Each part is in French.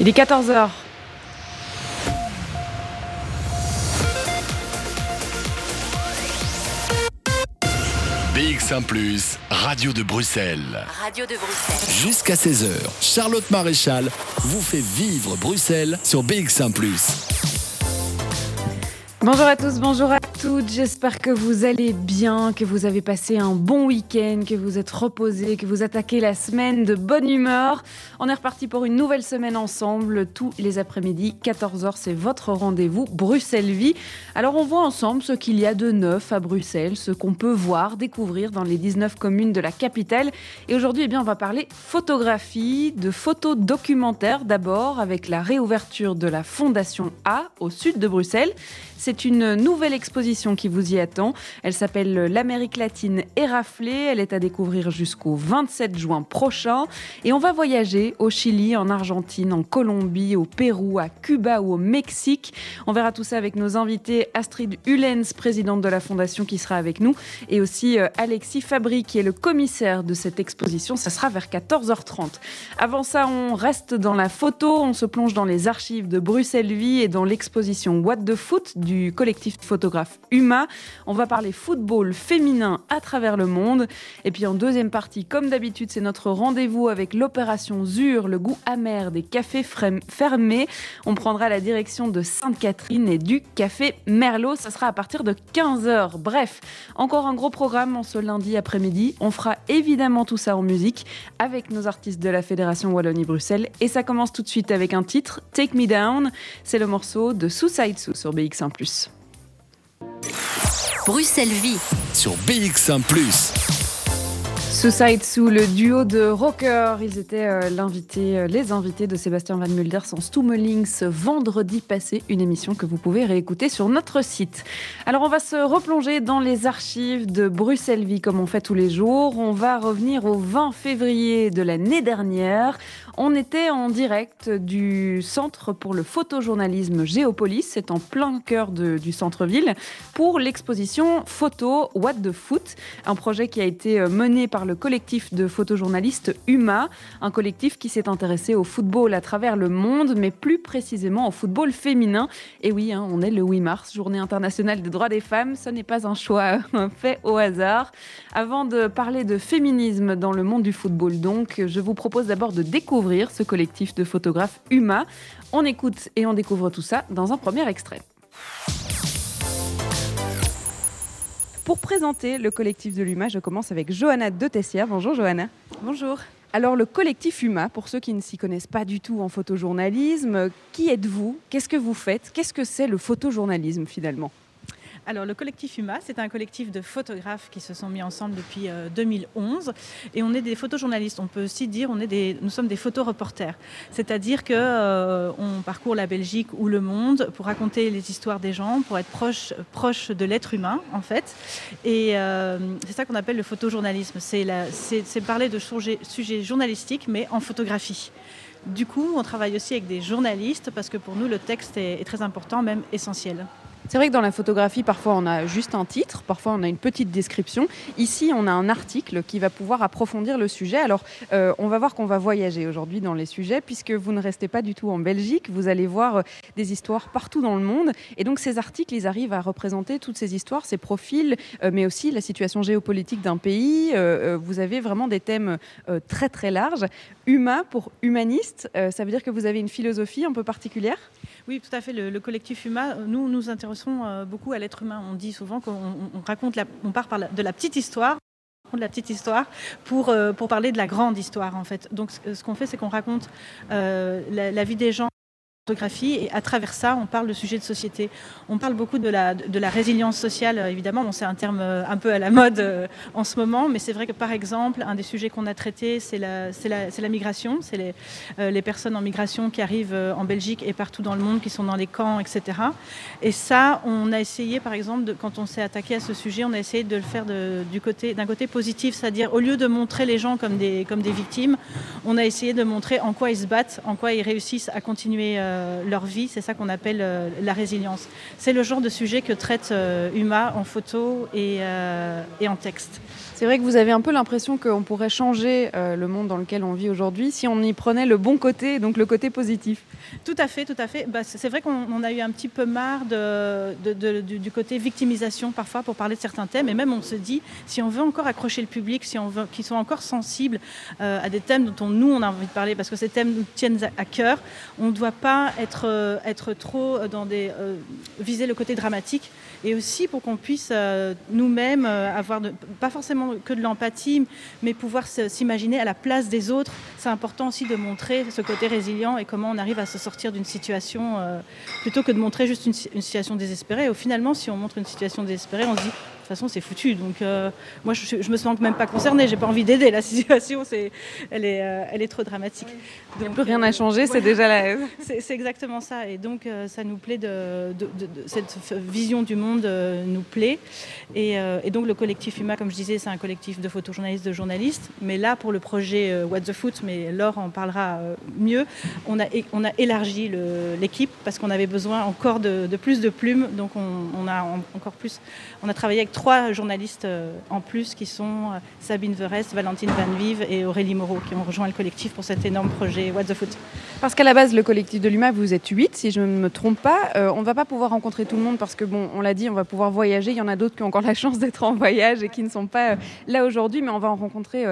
Il est 14h. BX1 ⁇ Radio de Bruxelles. Radio de Bruxelles. Jusqu'à 16h, Charlotte Maréchal vous fait vivre Bruxelles sur BX1 ⁇ Bonjour à tous, bonjour à toutes. J'espère que vous allez bien, que vous avez passé un bon week-end, que vous êtes reposés, que vous attaquez la semaine de bonne humeur. On est reparti pour une nouvelle semaine ensemble, tous les après-midi. 14h, c'est votre rendez-vous Bruxelles Vie. Alors, on voit ensemble ce qu'il y a de neuf à Bruxelles, ce qu'on peut voir, découvrir dans les 19 communes de la capitale. Et aujourd'hui, eh bien, on va parler photographie, de photos documentaires d'abord, avec la réouverture de la Fondation A au sud de Bruxelles. C'est une nouvelle exposition qui vous y attend. Elle s'appelle L'Amérique latine éraflée. Elle est à découvrir jusqu'au 27 juin prochain. Et on va voyager au Chili, en Argentine, en Colombie, au Pérou, à Cuba ou au Mexique. On verra tout ça avec nos invités Astrid Hulens, présidente de la Fondation, qui sera avec nous, et aussi euh, Alexis Fabry, qui est le commissaire de cette exposition. Ça sera vers 14h30. Avant ça, on reste dans la photo. On se plonge dans les archives de Bruxelles Vie et dans l'exposition What the Foot du collectif photographe UMA. On va parler football féminin à travers le monde. Et puis en deuxième partie, comme d'habitude, c'est notre rendez-vous avec l'opération ZUR, le goût amer des cafés fermés. On prendra la direction de Sainte-Catherine et du café Merlot. Ça sera à partir de 15h. Bref, encore un gros programme en ce lundi après-midi. On fera évidemment tout ça en musique avec nos artistes de la Fédération Wallonie-Bruxelles. Et ça commence tout de suite avec un titre, Take Me Down. C'est le morceau de Suicide Sue sur BX1 ⁇ Bruxelles Vie. Sur BX1 ⁇ Suicide sous le duo de rockers, ils étaient euh, euh, les invités de Sébastien Van Mulders en Stummelings vendredi passé, une émission que vous pouvez réécouter sur notre site. Alors on va se replonger dans les archives de Bruxelles Vie comme on fait tous les jours. On va revenir au 20 février de l'année dernière. On était en direct du Centre pour le photojournalisme Géopolis, c'est en plein cœur du centre-ville, pour l'exposition Photo What the Foot, un projet qui a été euh, mené par le collectif de photojournalistes UMA, un collectif qui s'est intéressé au football à travers le monde, mais plus précisément au football féminin. Et oui, hein, on est le 8 mars, journée internationale des droits des femmes, ce n'est pas un choix fait au hasard. Avant de parler de féminisme dans le monde du football, donc, je vous propose d'abord de découvrir ce collectif de photographes Huma. On écoute et on découvre tout ça dans un premier extrait. Pour présenter le collectif de l'UMA, je commence avec Johanna de Tessière. Bonjour Johanna. Bonjour. Alors le collectif UMA, pour ceux qui ne s'y connaissent pas du tout en photojournalisme, qui êtes-vous? Qu'est-ce que vous faites? Qu'est-ce que c'est le photojournalisme finalement? Alors, le collectif UMA, c'est un collectif de photographes qui se sont mis ensemble depuis 2011. Euh, et on est des photojournalistes. On peut aussi dire on est des, nous sommes des photoreporters. C'est-à-dire qu'on euh, on parcourt la Belgique ou le monde pour raconter les histoires des gens, pour être proche, proche de l'être humain, en fait. Et euh, c'est ça qu'on appelle le photojournalisme. C'est parler de sujets journalistiques, mais en photographie. Du coup, on travaille aussi avec des journalistes parce que pour nous, le texte est très important, même essentiel. C'est vrai que dans la photographie, parfois on a juste un titre, parfois on a une petite description. Ici, on a un article qui va pouvoir approfondir le sujet. Alors, euh, on va voir qu'on va voyager aujourd'hui dans les sujets, puisque vous ne restez pas du tout en Belgique. Vous allez voir euh, des histoires partout dans le monde. Et donc, ces articles, ils arrivent à représenter toutes ces histoires, ces profils, euh, mais aussi la situation géopolitique d'un pays. vous avez vraiment des thèmes très, très larges. Huma pour humaniste, ça veut dire que vous avez une philosophie un peu particulière? Oui, tout à fait. Le, collectif Huma, nous nous intéressons euh, beaucoup à l'être humain. On dit souvent qu'on raconte, on part de la petite histoire de la petite histoire pour, euh, pour parler de la grande histoire en fait. Donc ce qu'on fait c'est qu'on raconte euh, la, vie des gens et à travers ça, on parle de sujets de société. On parle beaucoup de la, résilience sociale, évidemment. c'est un terme euh, un peu à la mode euh, en ce moment, mais c'est vrai que par exemple, un des sujets qu'on a traité, c'est la, migration. C'est les, euh, personnes en migration qui arrivent en Belgique et partout dans le monde, qui sont dans les camps, etc. Et ça, on a essayé, par exemple, quand on s'est attaqué à ce sujet, on a essayé de le faire d'un côté positif, c'est-à-dire au lieu de montrer les gens comme des, comme des victimes, on a essayé de montrer en quoi ils se battent, en quoi ils réussissent à continuer. Euh, leur vie. C'est ça qu'on appelle euh, la résilience. C'est le genre de sujet que traite euh, UMA en photo et en texte. C'est vrai que vous avez un peu l'impression qu'on pourrait changer euh, le monde dans lequel on vit aujourd'hui si on y prenait le bon côté, donc le côté positif. Tout à fait, tout à fait. Bah, c'est vrai qu'on a eu un petit peu marre du, côté victimisation parfois pour parler de certains thèmes. Et même on se dit, si on veut encore accrocher le public, si on veut qu'ils soient encore sensibles euh, à des thèmes dont nous on a envie de parler, parce que ces thèmes nous tiennent à, cœur, on ne doit pas être, euh, être trop dans des viser le côté dramatique. Et aussi pour qu'on puisse nous-mêmes avoir pas forcément que de l'empathie, mais pouvoir s'imaginer à la place des autres. C'est important aussi de montrer ce côté résilient et comment on arrive à se sortir d'une situation euh, plutôt que de montrer juste une, situation désespérée. Finalement, si on montre une situation désespérée, on se dit façon, c'est foutu. Donc, euh, moi, je, je, me sens même pas concernée. J'ai pas envie d'aider. La situation, c'est, elle, est, euh, elle est trop dramatique. Plus rien à changer, c'est déjà la. C'est, exactement ça. Et donc, euh, ça nous plaît de, de, cette vision du monde nous plaît. Et, et, donc, le collectif UMA, comme je disais, c'est un collectif de photojournalistes, de journalistes. Mais là, pour le projet What the Foot, mais Laure en parlera mieux, on a, on a élargi l'équipe parce qu'on avait besoin encore de, plus de plumes. Donc, on, on a encore plus. On a travaillé avec trois journalistes euh, en plus qui sont euh, Sabine Verest, Valentine Van Vive et Aurélie Moreau qui ont rejoint le collectif pour cet énorme projet What the Foot. Parce qu'à la base, le collectif de l'UMA, vous êtes huit, si je ne me trompe pas. Euh, on ne va pas pouvoir rencontrer tout le monde parce que, bon, on l'a dit, on va pouvoir voyager. Il y en a d'autres qui ont encore la chance d'être en voyage et qui ne sont pas là aujourd'hui, mais on va en rencontrer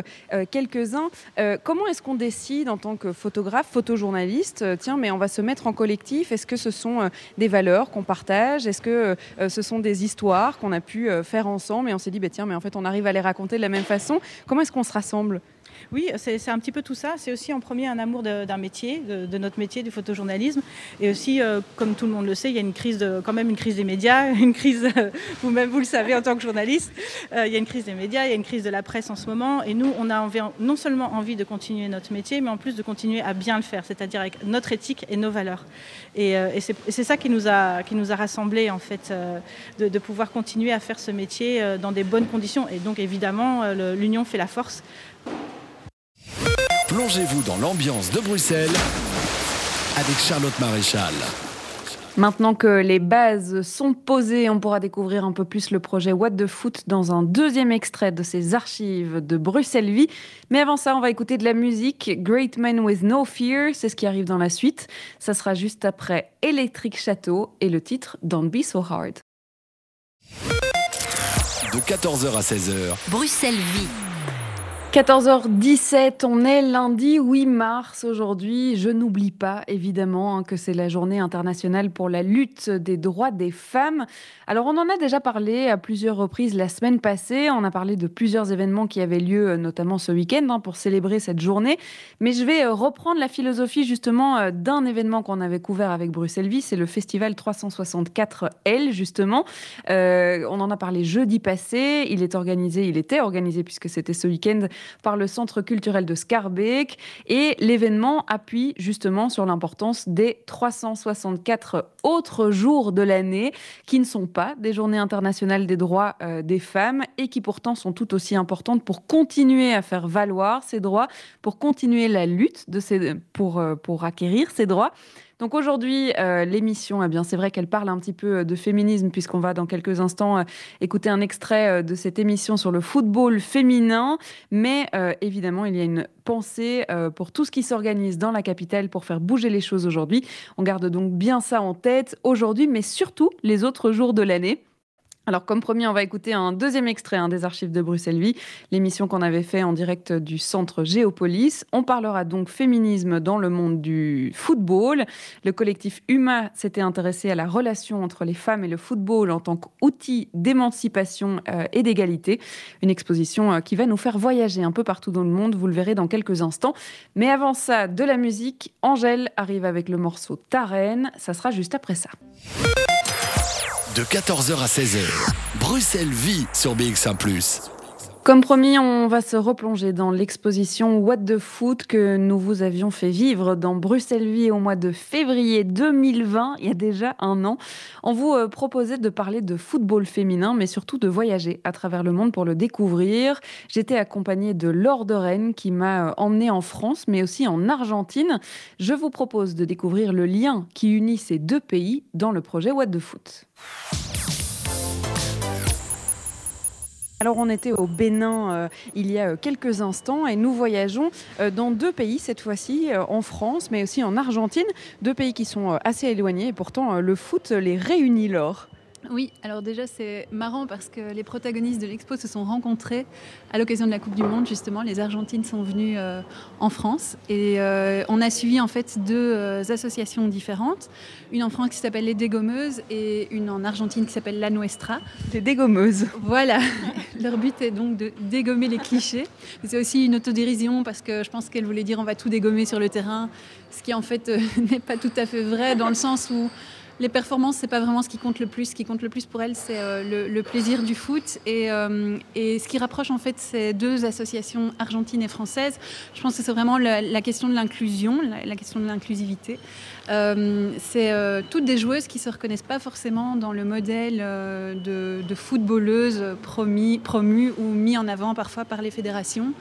quelques-uns. comment est-ce qu'on décide en tant que photographe, photojournaliste, tiens, mais on va se mettre en collectif Est-ce que ce sont des valeurs qu'on partage? Est-ce que ce sont des histoires qu'on a pu faire ensemble et on s'est dit, bah, tiens, mais en fait, on arrive à les raconter de la même façon. Comment est-ce qu'on se rassemble? Oui, c'est un petit peu tout ça. C'est aussi en premier un amour d'un métier, de, notre métier du photojournalisme. Et aussi, euh, comme tout le monde le sait, il y a une crise quand même une crise des médias, une crise, euh, vous-même vous le savez en tant que journaliste, euh, il y a une crise des médias, il y a une crise de la presse en ce moment. Et nous, on a non seulement envie de continuer notre métier, mais en plus de continuer à bien le faire, c'est-à-dire avec notre éthique et nos valeurs. Et, c'est ça qui nous a, qui nous a rassemblés, en fait, de, pouvoir continuer à faire ce métier dans des bonnes conditions. Et donc, évidemment, l'union fait la force. Plongez-vous dans l'ambiance de Bruxelles avec Charlotte Maréchal. Maintenant que les bases sont posées, on pourra découvrir un peu plus le projet What the Foot dans un deuxième extrait de ses archives de Bruxelles Vie. Mais avant ça, on va écouter de la musique. Great Men with No Fear, c'est ce qui arrive dans la suite. Ça sera juste après Electric Chateau et le titre Don't Be So Hard. De 14h à 16h. Bruxelles Vie. 14h17, on est lundi 8 mars aujourd'hui. Je n'oublie pas évidemment hein, que c'est la journée internationale pour la lutte des droits des femmes. Alors on en a déjà parlé à plusieurs reprises la semaine passée. On a parlé de plusieurs événements qui avaient lieu euh, notamment ce week-end hein, pour célébrer cette journée. Mais je vais euh, reprendre la philosophie justement euh, d'un événement qu'on avait couvert avec Bruxelles Vie. C'est le festival 364L justement. on en a parlé jeudi passé. Il est organisé, il était organisé puisque c'était ce week-end par le Centre culturel de Scarbeck. Et l'événement appuie justement sur l'importance des 364 autres jours de l'année qui ne sont pas des journées internationales des droits euh, des femmes et qui pourtant sont tout aussi importantes pour continuer à faire valoir ces droits, pour continuer la lutte de ces, pour, euh, pour acquérir ces droits. Donc aujourd'hui, euh, l'émission, eh bien, c'est vrai qu'elle parle un petit peu euh, de féminisme, puisqu'on va dans quelques instants euh, écouter un extrait de cette émission sur le football féminin. Mais évidemment, il y a une pensée pour tout ce qui s'organise dans la capitale pour faire bouger les choses aujourd'hui. On garde donc bien ça en tête aujourd'hui, mais surtout les autres jours de l'année. Alors, comme promis, on va écouter un deuxième extrait hein, des archives de Bruxelles Vie, l'émission qu'on avait fait en direct du centre Géopolis. On parlera donc féminisme dans le monde du football. Le collectif UMA s'était intéressé à la relation entre les femmes et le football en tant qu'outil d'émancipation euh, et d'égalité. Une exposition euh, qui va nous faire voyager un peu partout dans le monde, vous le verrez dans quelques instants. Mais avant ça, de la musique, Angèle arrive avec le morceau Tarène. Ça sera juste après ça de 14h à 16h. Bruxelles vit sur BX1 ⁇ comme promis, on va se replonger dans l'exposition What the Foot que nous vous avions fait vivre dans Bruxelles Vie au mois de février 2020, il y a déjà un an. On vous euh, proposait de parler de football féminin, mais surtout de voyager à travers le monde pour le découvrir. J'étais accompagnée de Laure de Rennes qui m'a euh, emmenée en France, mais aussi en Argentine. Je vous propose de découvrir le lien qui unit ces deux pays dans le projet What the Foot. Alors on était au Bénin il y a quelques instants et nous voyageons dans deux pays cette fois-ci, en France mais aussi en Argentine, deux pays qui sont assez éloignés et pourtant le foot les réunit lors. Oui, alors déjà c'est marrant parce que les protagonistes de l'expo se sont rencontrés à l'occasion de la Coupe du Monde justement. Les Argentines sont venues euh, en France et euh, on a suivi en fait deux euh, associations différentes. Une en France qui s'appelle les Dégommeuses et une en Argentine qui s'appelle la Nuestra. Les Dégommeuses. Voilà. Leur but est donc de dégommer les clichés. C'est aussi une autodérision parce que je pense qu'elle voulait dire on va tout dégommer sur le terrain, ce qui en fait n'est pas tout à fait vrai dans le sens où les performances, c'est pas vraiment ce qui compte le plus. Ce qui compte le plus pour elle, c'est euh, le, plaisir du foot. Euh, et, ce qui rapproche en fait ces deux associations argentines et françaises, je pense que c'est vraiment la, question de l'inclusion, la, question de l'inclusivité. Euh, c'est toutes des joueuses qui se reconnaissent pas forcément dans le modèle de, de footballeuse promis, promu ou mis en avant parfois par les fédérations.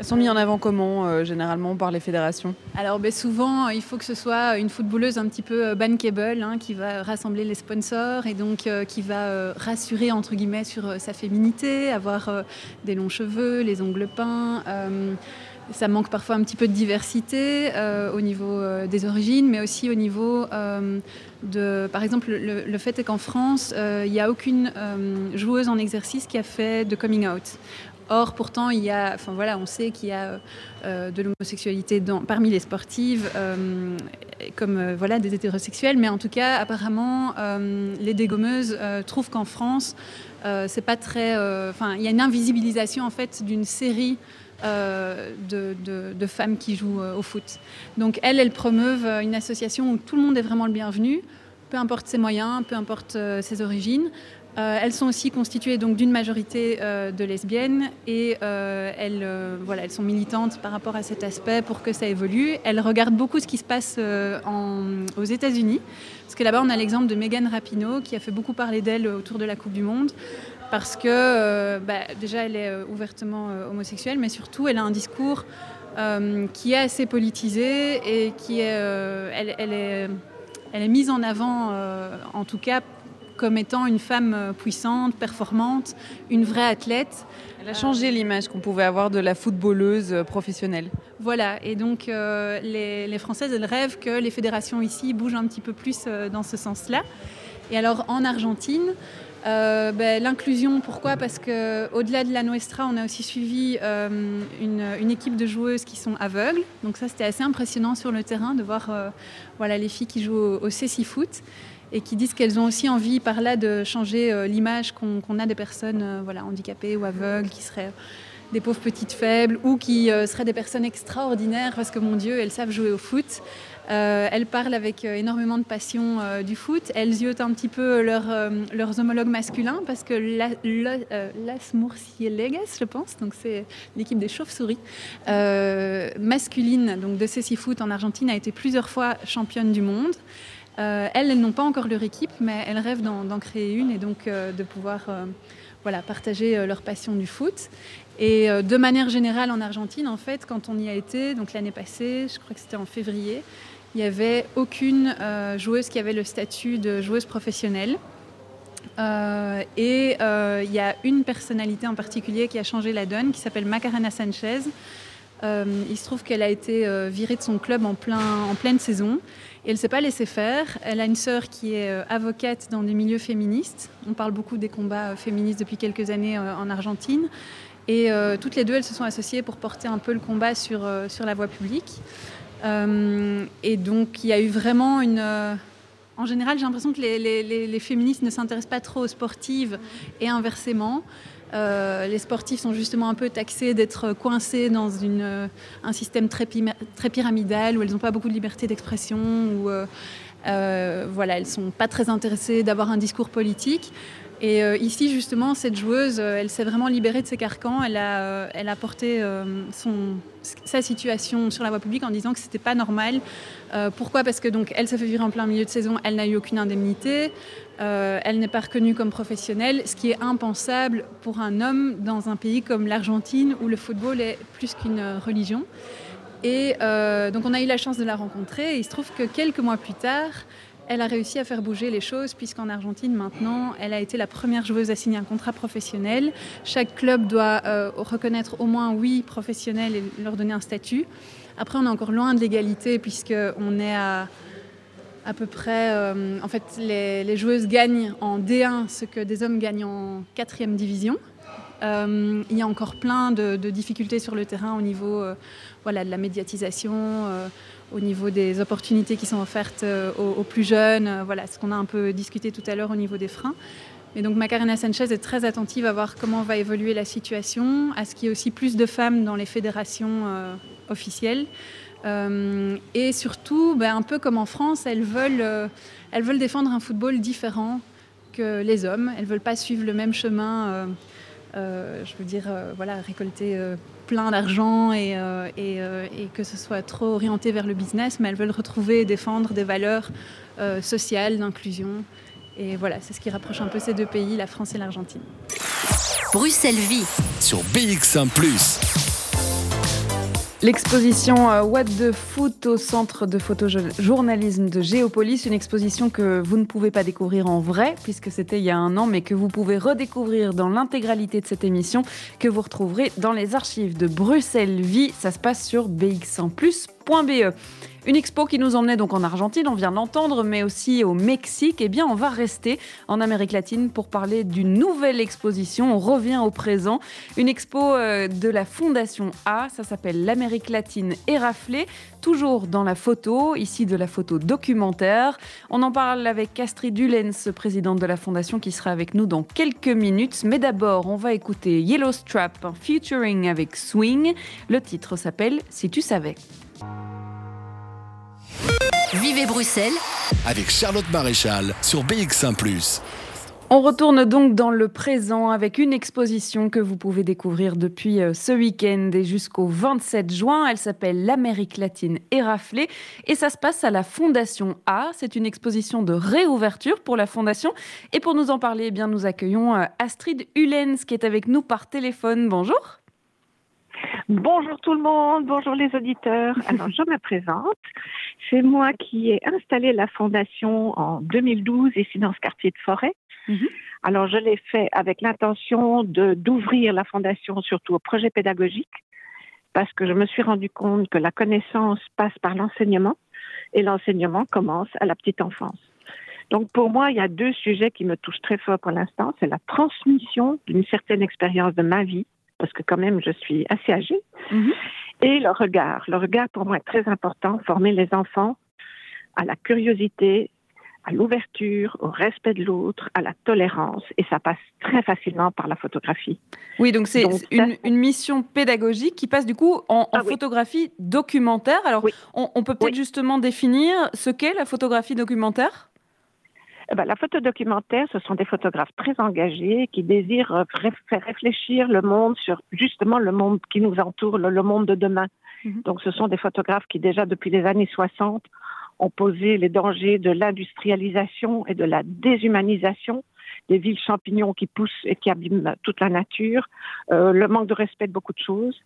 Elles sont mises en avant comment, euh, généralement, par les fédérations? Alors, ben, souvent, il faut que ce soit une footballeuse un petit peu euh, bankable, hein, qui va rassembler les sponsors et donc euh, qui va rassurer, entre guillemets, sur sa féminité, avoir des longs cheveux, les ongles peints. Ça manque parfois un petit peu de diversité au niveau des origines, mais aussi au niveau de... Par exemple, le, fait est qu'en France, il n'y a aucune joueuse en exercice qui a fait de coming out. Or, pourtant, il y a, enfin voilà, on sait qu'il y a euh, de l'homosexualité parmi les sportives, euh, comme euh, voilà des hétérosexuels, mais en tout cas, apparemment, les dégommeuses trouvent qu'en France, c'est pas très, enfin, il y a une invisibilisation en fait d'une série. De, de, femmes qui jouent au foot. Donc elles, elles promeuvent une association où tout le monde est vraiment le bienvenu, peu importe ses moyens, peu importe ses origines. Euh, elles sont aussi constituées donc d'une majorité euh, de lesbiennes et euh, elles, voilà, elles sont militantes par rapport à cet aspect pour que ça évolue. Elles regardent beaucoup ce qui se passe aux États-Unis, parce que là-bas on a l'exemple de Megan Rapinoe qui a fait beaucoup parler d'elle autour de la Coupe du Monde, parce que bah, déjà elle est ouvertement homosexuelle, mais surtout elle a un discours qui est assez politisé et qui est, elle, elle, est, elle est mise en avant, en tout cas comme étant une femme euh, puissante, performante, une vraie athlète. Elle a changé l'image qu'on pouvait avoir de la footballeuse euh, professionnelle. Voilà, et donc euh, les, Françaises, elles rêvent que les fédérations ici bougent un petit peu plus dans ce sens-là. Et alors en Argentine, ben, l'inclusion, pourquoi? Parce qu'au-delà de la Nuestra, on a aussi suivi une, équipe de joueuses qui sont aveugles. Donc ça, c'était assez impressionnant sur le terrain de voir voilà, les filles qui jouent au, au Foot et qui disent qu'elles ont aussi envie par là de changer euh, l'image qu'on a des personnes euh, handicapées ou aveugles, qui seraient des pauvres petites faibles ou qui euh, seraient des personnes extraordinaires parce que mon Dieu, elles savent jouer au foot. Elles parlent avec énormément de passion du foot. Elles ziotent un petit peu leurs homologues masculins parce que la, Las Murciélagas, je pense, donc c'est l'équipe des chauves-souris, masculine donc de Ceci Foot en Argentine, a été plusieurs fois championne du monde. Euh, elles, elles n'ont pas encore leur équipe, mais elles rêvent d'en créer une et donc euh, de pouvoir euh, voilà, partager leur passion du foot. Et de manière générale, en Argentine, en fait, quand on y a été, donc l'année passée, je crois que c'était en février, il n'y avait aucune joueuse qui avait le statut de joueuse professionnelle. et il y a une personnalité en particulier qui a changé la donne, qui s'appelle Macarena Sanchez. il se trouve qu'elle a été virée de son club en, plein, en pleine saison elle ne s'est pas laissée faire. Elle a une sœur qui est euh, avocate dans des milieux féministes. On parle beaucoup des combats euh, féministes depuis quelques années euh, en Argentine. Et toutes les deux, elles se sont associées pour porter un peu le combat sur, sur la voie publique. Et donc, il y a eu vraiment une... en général, j'ai l'impression que les, féministes ne s'intéressent pas trop aux sportives et inversement. Euh, les sportifs sont justement un peu taxés d'être coincés dans euh, un système très, pyramidal où elles n'ont pas beaucoup de liberté d'expression, où euh, voilà, elles ne sont pas très intéressées d'avoir un discours politique. Et euh, ici, justement, cette joueuse, euh, elle s'est vraiment libérée de ses carcans. Elle a, euh, elle a porté son, sa situation sur la voie publique en disant que c'était pas normal. pourquoi? Parce que donc, elle s'est fait virer en plein milieu de saison. Elle n'a eu aucune indemnité. elle n'est pas reconnue comme professionnelle, ce qui est impensable pour un homme dans un pays comme l'Argentine où le football est plus qu'une religion. Et donc, on a eu la chance de la rencontrer. Il se trouve que quelques mois plus tard, elle a réussi à faire bouger les choses puisqu'en Argentine maintenant, elle a été la première joueuse à signer un contrat professionnel. Chaque club doit euh, reconnaître au moins oui professionnel et leur donner un statut. Après, on est encore loin de l'égalité puisqu'on est à à peu près, euh, en fait, les, joueuses gagnent en D1 ce que des hommes gagnent en quatrième division. Euh, il y a encore plein de, difficultés sur le terrain au niveau voilà, de la médiatisation, au niveau des opportunités qui sont offertes euh, aux, plus jeunes, euh, voilà, ce qu'on a un peu discuté tout à l'heure au niveau des freins. Mais donc Macarena Sanchez est très attentive à voir comment va évoluer la situation, à ce qu'il y ait aussi plus de femmes dans les fédérations euh, officielles. et surtout, ben, un peu comme en France, elles veulent, elles veulent défendre un football différent que les hommes. Elles ne veulent pas suivre le même chemin, je veux dire, voilà, récolter plein d'argent et, euh, euh, et, que ce soit trop orienté vers le business, mais elles veulent retrouver et défendre des valeurs euh, sociales, d'inclusion. Et voilà, c'est ce qui rapproche un peu ces deux pays, la France et l'Argentine. Bruxelles Vie sur BX1 ⁇ L'exposition euh, What the Foot au Centre de photojournalisme de Géopolis, une exposition que vous ne pouvez pas découvrir en vrai, puisque c'était il y a un an, mais que vous pouvez redécouvrir dans l'intégralité de cette émission, que vous retrouverez dans les archives de Bruxelles Vie. Ça se passe sur bx1plus.be. Une expo qui nous emmenait donc en Argentine, on vient d'entendre, mais aussi au Mexique. Eh bien, on va rester en Amérique latine pour parler d'une nouvelle exposition. On revient au présent. Une expo euh, de la Fondation A, ça s'appelle l'Amérique latine éraflée, toujours dans la photo, ici de la photo documentaire. On en parle avec Astrid Dulens, présidente de la Fondation, qui sera avec nous dans quelques minutes. Mais d'abord, on va écouter Yellow Strap featuring avec Swing. Le titre s'appelle Si tu savais. Vivez Bruxelles avec Charlotte Maréchal sur BX1 ⁇ on retourne donc dans le présent avec une exposition que vous pouvez découvrir depuis euh, ce week-end et jusqu'au 27 juin. Elle s'appelle L'Amérique latine éraflée et ça se passe à la Fondation A. C'est une exposition de réouverture pour la Fondation. Et pour nous en parler, eh bien, nous accueillons euh, Astrid Hulens qui est avec nous par téléphone. Bonjour. Bonjour tout le monde, bonjour les auditeurs. Alors je me présente. C'est moi qui ai installé la fondation en 2012 ici dans ce quartier de Forêt. Mhm. Alors je l'ai fait avec l'intention de d'ouvrir la fondation surtout au projet pédagogique parce que je me suis rendu compte que la connaissance passe par l'enseignement et l'enseignement commence à la petite enfance. Donc pour moi, il y a deux sujets qui me touchent très fort pour l'instant. C'est la transmission d'une certaine expérience de ma vie parce que quand même je suis assez âgée. Mhm. Et le regard. Le regard pour moi est très important, former les enfants à la curiosité, à l'ouverture, au respect de l'autre, à la tolérance. Et ça passe très facilement par la photographie. Oui, donc c'est une, mission pédagogique qui passe du coup en, ah photographie documentaire. Alors, on, peut peut-être justement définir ce qu'est la photographie documentaire? Eh ben, la photo documentaire, ce sont des photographes très engagés qui désirent euh, faire réfléchir le monde sur justement le monde qui nous entoure, le, monde de demain. Mhm. Donc, ce sont des photographes qui déjà depuis les années 60 ont posé les dangers de l'industrialisation et de la déshumanisation des villes champignons qui poussent et qui abîment toute la nature, euh, le manque de respect de beaucoup de choses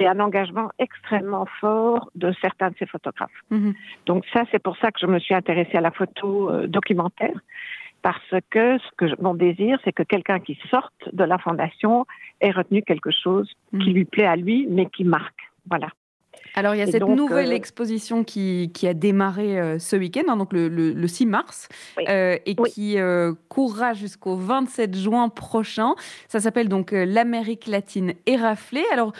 et un engagement extrêmement fort de certains de ces photographes. Mhm. Donc ça, c'est pour ça que je me suis intéressée à la photo euh, documentaire parce que ce que mon désir, c'est que quelqu'un qui sorte de la fondation ait retenu quelque chose qui mhm. lui plaît à lui, mais qui marque. Voilà. Alors il y a cette nouvelle euh, exposition qui, a démarré euh, ce week-end, hein, donc le, 6 mars, euh, et qui courra jusqu'au 27 juin prochain. Ça s'appelle donc l'Amérique latine éraflée. Alors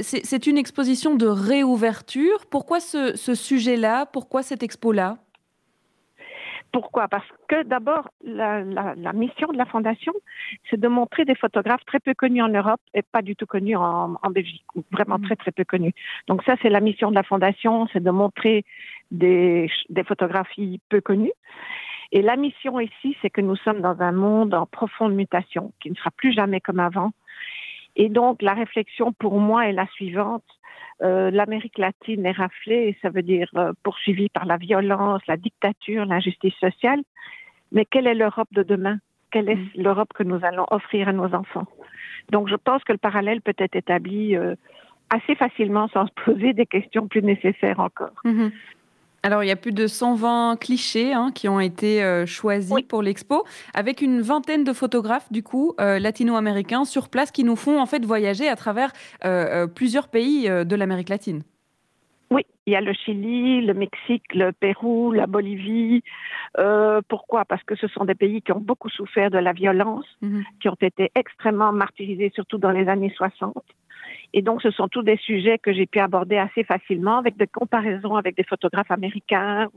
c'est une exposition de réouverture. Pourquoi ce sujet-là? Pourquoi cette expo-là? Pourquoi? Parce que d'abord, la, mission de la Fondation, c'est de montrer des photographes très peu connus en Europe et pas du tout connus en, Belgique, ou vraiment mm. très très peu connus. Donc ça, c'est la mission de la Fondation, c'est de montrer des, des photographies peu connues. Et la mission ici, c'est que nous sommes dans un monde en profonde mutation, qui ne sera plus jamais comme avant. Et donc, la réflexion pour moi est la suivante. Euh, l'Amérique latine est raflée, ça veut dire euh, poursuivie par la violence, la dictature, l'injustice sociale. Mais quelle est l'Europe de demain? Quelle est mm. l'Europe que nous allons offrir à nos enfants? Donc je pense que le parallèle peut être établi euh, assez facilement sans se poser des questions plus nécessaires encore. Mm-hmm. Alors, il y a plus de 120 clichés hein, qui ont été euh, choisis pour l'expo, avec une vingtaine de photographes, du coup, euh, latino-américains sur place qui nous font en fait voyager à travers euh, plusieurs pays de l'Amérique latine. Oui, il y a le Chili, le Mexique, le Pérou, la Bolivie. pourquoi? Parce que ce sont des pays qui ont beaucoup souffert de la violence, mhm. qui ont été extrêmement martyrisés, surtout dans les années 60. Et donc, ce sont tous des sujets que j'ai pu aborder assez facilement avec des comparaisons avec des photographes américains.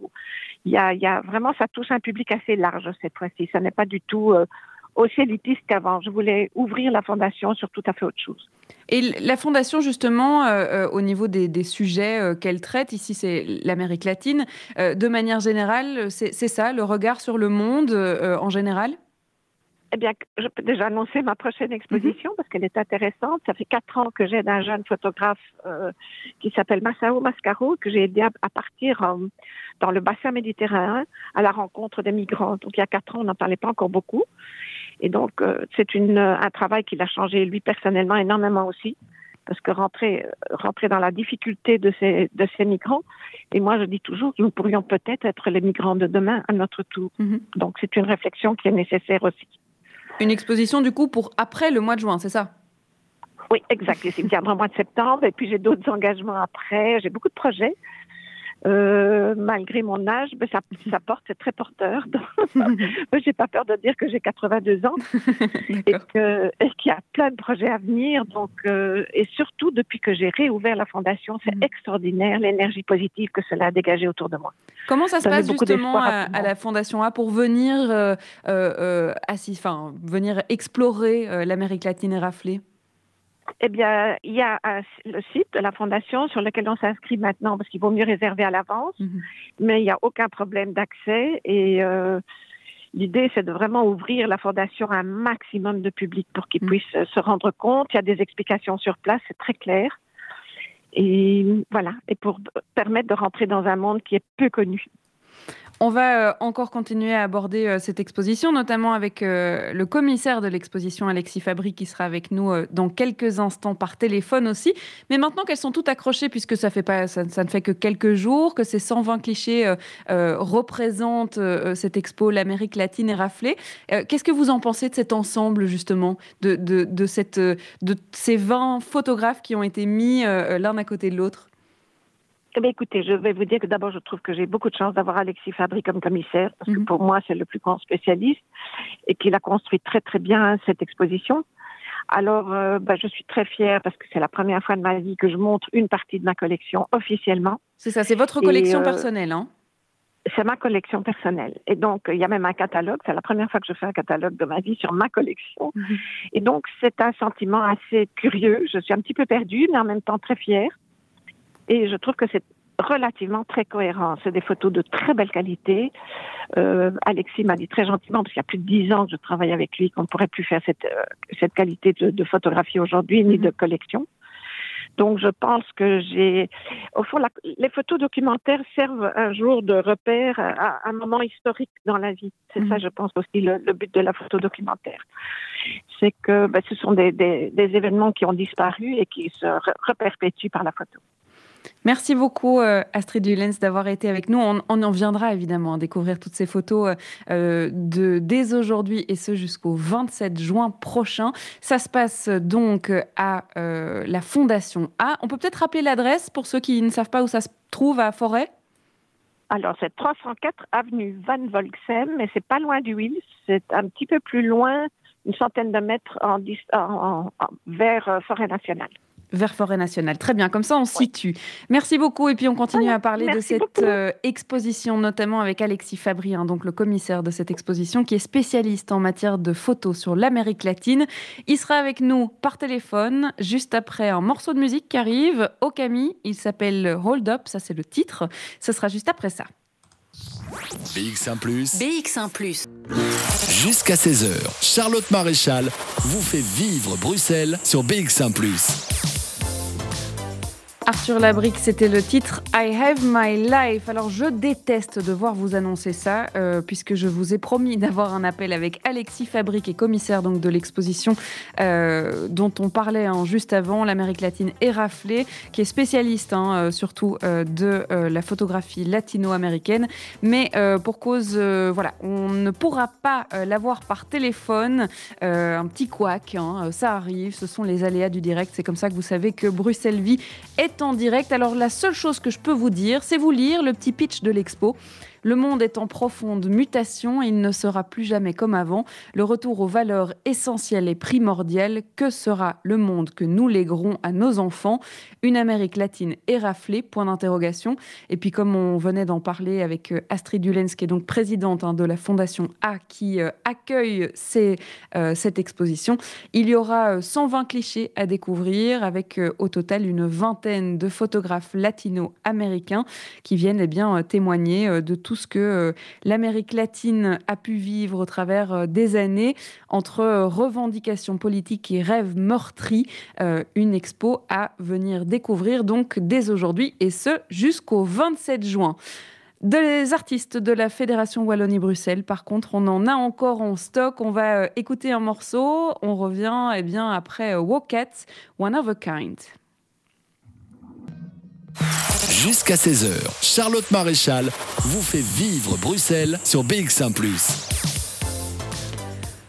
Il y a, vraiment, ça touche un public assez large cette fois-ci. Ça n'est pas du tout euh, aussi élitiste qu'avant. Je voulais ouvrir la fondation sur tout à fait autre chose. Et la fondation, justement, euh, euh, au niveau des sujets qu'elle traite, ici c'est l'Amérique latine, de manière générale, c'est ça, le regard sur le monde en général? Eh bien, je peux déjà annoncer ma prochaine exposition parce qu'elle est intéressante. Ça fait quatre ans que j'aide un jeune photographe euh, qui s'appelle Massao Mascaro, que j'ai aidé à, partir euh, dans le bassin méditerranéen à la rencontre des migrants. Donc, il y a quatre ans, on n'en parlait pas encore beaucoup. Et donc, euh, c'est un travail qui l'a changé, lui, personnellement, énormément aussi. Parce que rentrer, rentrer dans la difficulté de ces, de ces migrants, et moi je dis toujours que nous pourrions peut-être être les migrants de demain à notre tour. Mhm. Donc c'est une réflexion qui est nécessaire aussi. Une exposition du coup pour après le mois de juin, c'est ça? Oui, exact. Il tiendra au mois de septembre et puis j'ai d'autres engagements après. J'ai beaucoup de projets. Euh, malgré mon âge, ben, ça, ça, porte, c'est très porteur. j'ai pas peur de dire que j'ai 82 ans et, qu'il y a plein de projets à venir. Donc, euh, et surtout depuis que j'ai réouvert la fondation, c'est mm. extraordinaire l'énergie positive que cela a dégagé autour de moi. Comment ça, se passe justement à, la fondation A pour venir, euh, assis, enfin, venir explorer l'Amérique latine et rafler? Eh bien, il y a le site de la Fondation sur lequel on s'inscrit maintenant parce qu'il vaut mieux réserver à l'avance, mhm. mais il n'y a aucun problème d'accès et euh, l'idée c'est de vraiment ouvrir la Fondation à un maximum de public pour qu'ils mhm. puissent se rendre compte. Il y a des explications sur place, c'est très clair. Et voilà, et pour permettre de rentrer dans un monde qui est peu connu. On va euh, encore continuer à aborder euh, cette exposition, notamment avec euh, le commissaire de l'exposition, Alexis Fabry, qui sera avec nous dans quelques instants par téléphone aussi. Mais maintenant qu'elles sont toutes accrochées, puisque ça, ne fait que quelques jours, que ces 120 clichés représentent cette expo, l'Amérique latine et raflée, qu'est-ce que vous en pensez de cet ensemble, justement, de, de ces 20 photographes qui ont été mis l'un à côté de l'autre? Eh écoutez, je vais vous dire que d'abord, je trouve que j'ai beaucoup de chance d'avoir Alexis Fabry comme commissaire, parce que mhm. pour moi, c'est le plus grand spécialiste et qu'il a construit très, très bien cette exposition. Alors, euh, bah, je suis très fière parce que c'est la première fois de ma vie que je montre une partie de ma collection officiellement. C'est ça, c'est votre collection euh, personnelle, hein? C'est ma collection personnelle. Et donc, il y a même un catalogue. C'est la première fois que je fais un catalogue de ma vie sur ma collection. Mhm. Et donc, c'est un sentiment assez curieux. Je suis un petit peu perdue, mais en même temps très fière. Et je trouve que c'est relativement très cohérent. C'est des photos de très belle qualité. Euh, Alexis m'a dit très gentiment, parce qu'il y a plus de dix ans que je travaille avec lui, qu'on ne pourrait plus faire cette, euh, cette qualité de, photographie aujourd'hui, ni de mhm. collection. Donc, je pense que j'ai, au fond, les photos documentaires servent un jour de repère à, un moment historique dans la vie. C'est ça, mhm. je pense aussi le, but de la photo documentaire. C'est que ben, ce sont des, des, des, événements qui ont disparu et qui se reperpétuent par la photo. Merci beaucoup euh, Astrid Dulens d'avoir été avec nous. On, en viendra évidemment à découvrir toutes ces photos euh, de, dès aujourd'hui et ce jusqu'au 27 juin prochain. Ça se passe donc à euh, la Fondation A. On peut peut-être rappeler l'adresse pour ceux qui ne savent pas où ça se trouve à Forêt? Alors, c'est 304 avenue Van Volksem, mais c'est pas loin du Wills. C'est un petit peu plus loin, une centaine de mètres en, vers Forêt nationale vers Forêt Nationale. Très bien, comme ça on situe. Merci beaucoup et puis on continue à parler de cette euh, exposition, notamment avec Alexis Fabry, hein, donc le commissaire de cette exposition, qui est spécialiste en matière de photos sur l'Amérique latine. Il sera avec nous par téléphone juste après un morceau de musique qui arrive au Camille. Il s'appelle Hold Up, ça c'est le titre. Ce sera juste après ça. BX1 ⁇ BX1 ⁇ Jusqu'à 16h, Charlotte Maréchal vous fait vivre Bruxelles sur BX1 ⁇ Arthur Labrique, c'était le titre I Have My Life. Alors je déteste devoir vous annoncer ça, euh, puisque je vous ai promis d'avoir un appel avec Alexis Fabrique, et commissaire donc de l'exposition euh, dont on parlait hein, juste avant, l'Amérique latine éraflée, qui est spécialiste hein, euh, surtout de la photographie latino-américaine. Mais pour cause, voilà, on ne pourra pas l'avoir par téléphone. un petit couac, hein, ça arrive, ce sont les aléas du direct. C'est comme ça que vous savez que Bruxelles Vie est en direct. Alors la seule chose que je peux vous dire, c'est vous lire le petit pitch de l'expo. Le monde est en profonde mutation et il ne sera plus jamais comme avant. Le retour aux valeurs essentielles et primordiales. Que sera le monde que nous léguerons à nos enfants? Une Amérique latine éraflée Point d'interrogation. Et puis comme on venait d'en parler avec euh, Astrid Dulens, qui est donc présidente hein, de la Fondation A, qui euh, accueille euh, cette exposition, il y aura 120 clichés à découvrir avec au total une vingtaine de photographes latino-américains qui viennent eh bien, témoigner de tout ce que euh, l'Amérique latine a pu vivre au travers euh, des années entre euh, revendications politiques et rêves meurtris. une expo à venir découvrir donc dès aujourd'hui et ce jusqu'au 27 juin. Des artistes de la Fédération Wallonie-Bruxelles, par contre, on en a encore en stock. On va écouter un morceau. On revient eh bien, après Walkats, One of a Kind. Jusqu'à 16h, Charlotte Maréchal vous fait vivre Bruxelles sur BX1 ⁇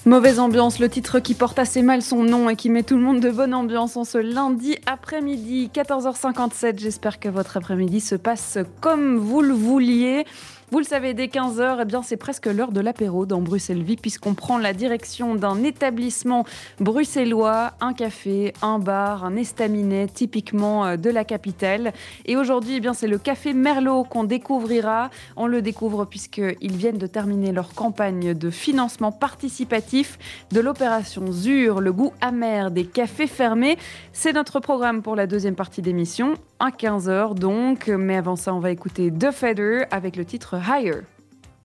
Mauvaise ambiance, le titre qui porte assez mal son nom et qui met tout le monde de bonne ambiance en ce lundi après-midi, 14h57. J'espère que votre après-midi se passe comme vous le vouliez. Vous le savez, dès 15h, eh c'est presque l'heure de l'apéro dans Bruxelles Vie, puisqu'on prend la direction d'un établissement bruxellois, un café, un bar, un estaminet typiquement euh, de la capitale. Et aujourd'hui, eh bien, c'est le café Merlot qu'on découvrira. On le découvre puisqu'ils viennent de terminer leur campagne de financement participatif de l'opération ZUR, le goût amer des cafés fermés. C'est notre programme pour la deuxième partie d'émission, à 15h donc. Mais avant ça, on va écouter The Feather avec le titre Higher.